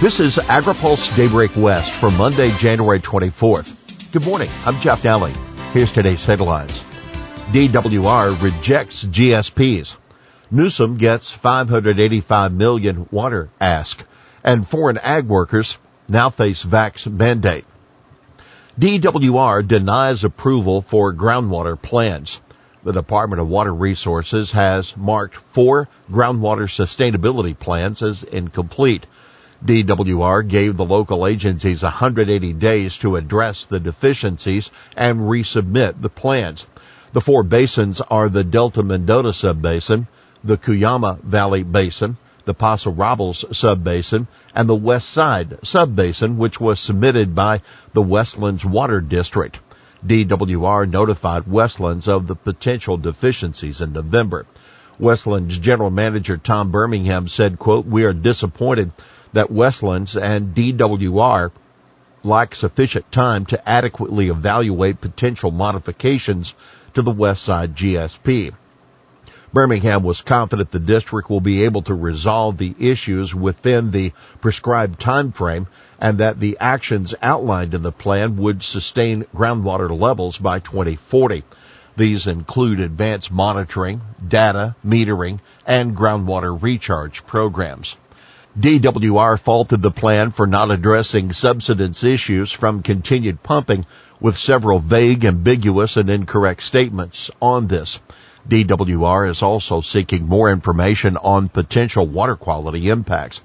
This is AgriPulse Daybreak West for Monday, January 24th. Good morning. I'm Jeff Nalley. Here's today's headlines. DWR rejects GSPs. Newsom gets 585 million water ask. And foreign ag workers now face vax mandate. DWR denies approval for groundwater plans. The Department of Water Resources has marked four groundwater sustainability plans as incomplete. DWR gave the local agencies 180 days to address the deficiencies and resubmit the plans. The four basins are the Delta Mendota Subbasin, the Cuyama Valley Basin, the Paso Robles Subbasin, and the West Side Subbasin, which was submitted by the Westlands Water District. DWR notified Westlands of the potential deficiencies in November. Westlands General Manager Tom Birmingham said, quote, we are disappointed that Westlands and DWR lack sufficient time to adequately evaluate potential modifications to the Westside GSP. Birmingham was confident the district will be able to resolve the issues within the prescribed time frame and that the actions outlined in the plan would sustain groundwater levels by 2040. These include advanced monitoring, data, metering, and groundwater recharge programs. DWR faulted the plan for not addressing subsidence issues from continued pumping with several vague, ambiguous, and incorrect statements on this. DWR is also seeking more information on potential water quality impacts.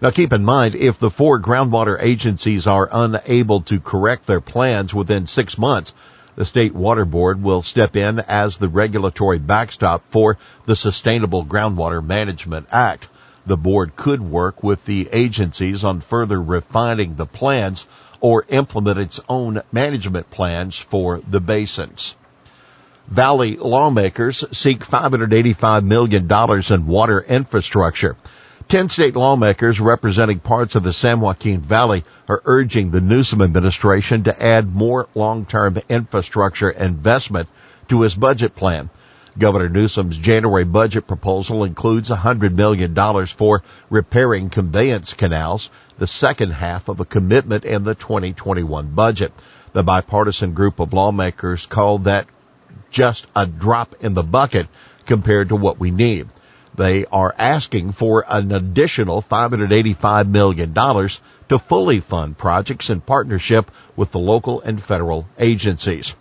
Now keep in mind, if the four groundwater agencies are unable to correct their plans within six months, the State Water Board will step in as the regulatory backstop for the Sustainable Groundwater Management Act. The board could work with the agencies on further refining the plans or implement its own management plans for the basins. Valley lawmakers seek $585 million in water infrastructure. Ten state lawmakers representing parts of the San Joaquin Valley are urging the Newsom administration to add more long-term infrastructure investment to his budget plan. Governor Newsom's January budget proposal includes $100 million for repairing conveyance canals, the second half of a commitment in the 2021 budget. The bipartisan group of lawmakers called that just a drop in the bucket compared to what we need. They are asking for an additional $585 million to fully fund projects in partnership with the local and federal agencies.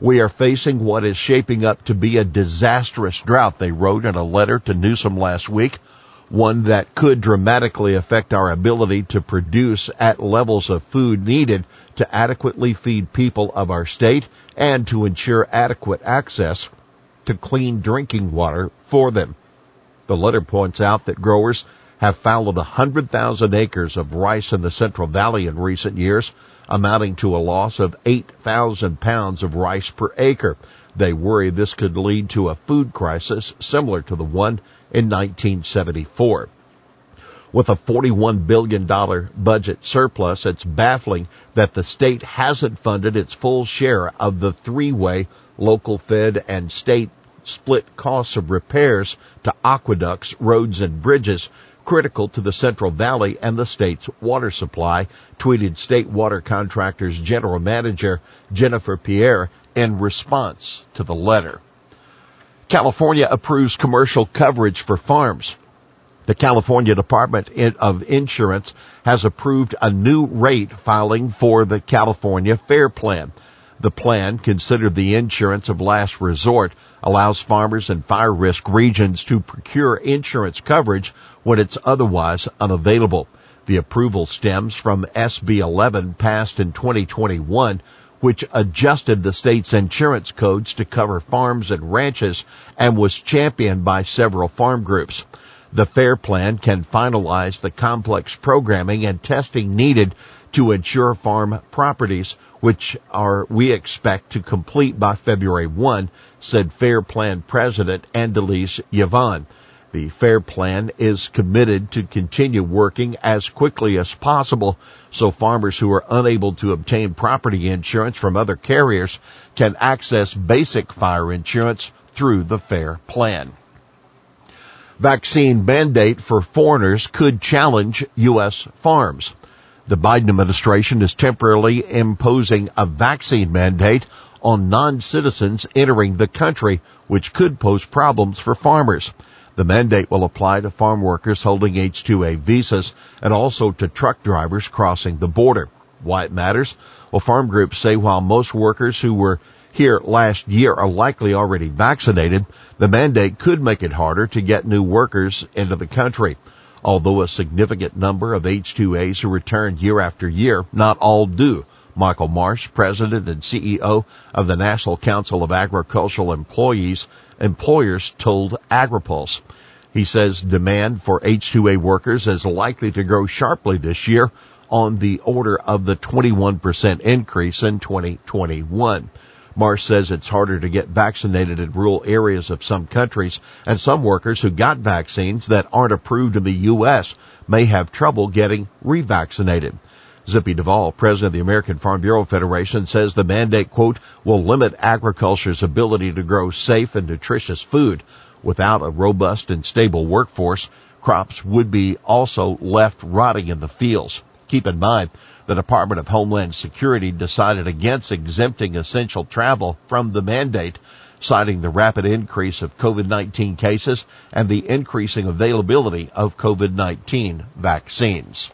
We are facing what is shaping up to be a disastrous drought, they wrote in a letter to Newsom last week, one that could dramatically affect our ability to produce at levels of food needed to adequately feed people of our state and to ensure adequate access to clean drinking water for them. The letter points out that growers have fallowed 100,000 acres of rice in the Central Valley in recent years, amounting to a loss of 8,000 pounds of rice per acre. They worry this could lead to a food crisis similar to the one in 1974. With a $41 billion budget surplus, it's baffling that the state hasn't funded its full share of the three-way local fed and state split costs of repairs to aqueducts, roads, and bridges critical to the Central Valley and the state's water supply, tweeted State Water Contractors General Manager Jennifer Pierre in response to the letter. California approves commercial coverage for farms. The California Department of Insurance has approved a new rate filing for the California Fair Plan. The plan, considered the insurance of last resort, allows farmers in fire risk regions to procure insurance coverage when it's otherwise unavailable. The approval stems from SB 11 passed in 2021 which adjusted the state's insurance codes to cover farms and ranches and was championed by several farm groups. The FAIR plan can finalize the complex programming and testing needed to insure farm properties, which are we expect to complete by February 1, said FAIR Plan President Andelise Yvonne. The FAIR Plan is committed to continue working as quickly as possible so farmers who are unable to obtain property insurance from other carriers can access basic fire insurance through the FAIR Plan. Vaccine mandate for foreigners could challenge U.S. farms. The Biden administration is temporarily imposing a vaccine mandate on non-citizens entering the country, which could pose problems for farmers. The mandate will apply to farm workers holding H-2A visas and also to truck drivers crossing the border. Why it matters? Well, farm groups say while most workers who were here last year are likely already vaccinated, the mandate could make it harder to get new workers into the country. Although a significant number of H-2As who return year after year, not all do. Michael Marsh, President and CEO of the National Council of Agricultural Employees, employers told AgriPulse. He says demand for H-2A workers is likely to grow sharply this year on the order of the 21% increase in 2021. Marsh says it's harder to get vaccinated in rural areas of some countries, and some workers who got vaccines that aren't approved in the U.S. may have trouble getting revaccinated. Zippy Duvall, president of the American Farm Bureau Federation, says the mandate, quote, will limit agriculture's ability to grow safe and nutritious food. Without a robust and stable workforce, crops would be also left rotting in the fields. Keep in mind, the Department of Homeland Security decided against exempting essential travel from the mandate, citing the rapid increase of COVID-19 cases and the increasing availability of COVID-19 vaccines.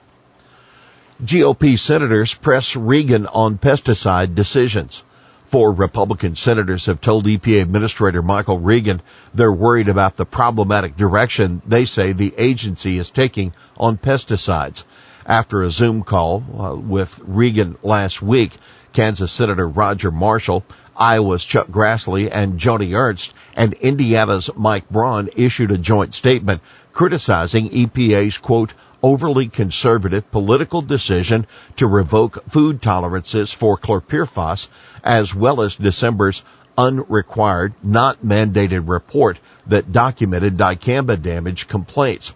GOP senators press Regan on pesticide decisions. Four Republican senators have told EPA Administrator Michael Regan they're worried about the problematic direction they say the agency is taking on pesticides. After a Zoom call uh, with Regan last week, Kansas Senator Roger Marshall, Iowa's Chuck Grassley, and Joni Ernst, and Indiana's Mike Braun issued a joint statement criticizing EPA's quote, overly conservative political decision to revoke food tolerances for chlorpyrifos as well as December's unrequired, not mandated report that documented dicamba damage complaints.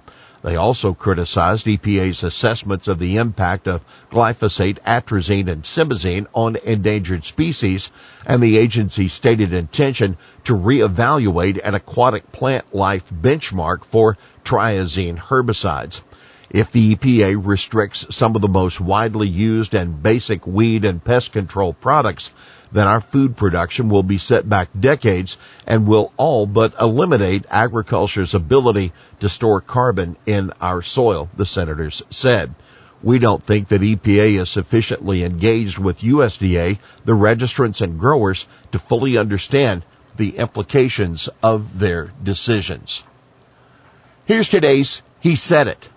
They also criticized EPA's assessments of the impact of glyphosate, atrazine, and simazine on endangered species and the agency's stated intention to reevaluate an aquatic plant life benchmark for triazine herbicides. If the EPA restricts some of the most widely used and basic weed and pest control products, then our food production will be set back decades and will all but eliminate agriculture's ability to store carbon in our soil, the senators said. We don't think that EPA is sufficiently engaged with USDA, the registrants and growers to fully understand the implications of their decisions. Here's today's He Said It.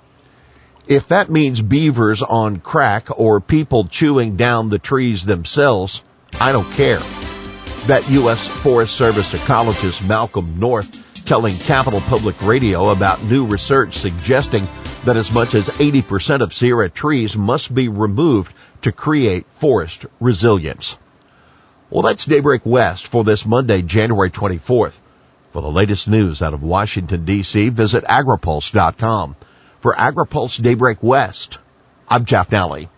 If that means beavers on crack or people chewing down the trees themselves, I don't care. That U.S. Forest Service ecologist Malcolm North telling Capital Public Radio about new research suggesting that as much as 80% of Sierra trees must be removed to create forest resilience. Well, that's Daybreak West for this Monday, January 24th. For the latest news out of Washington, D.C., visit agripulse.com. For AgriPulse Daybreak West, I'm Jeff Nalley.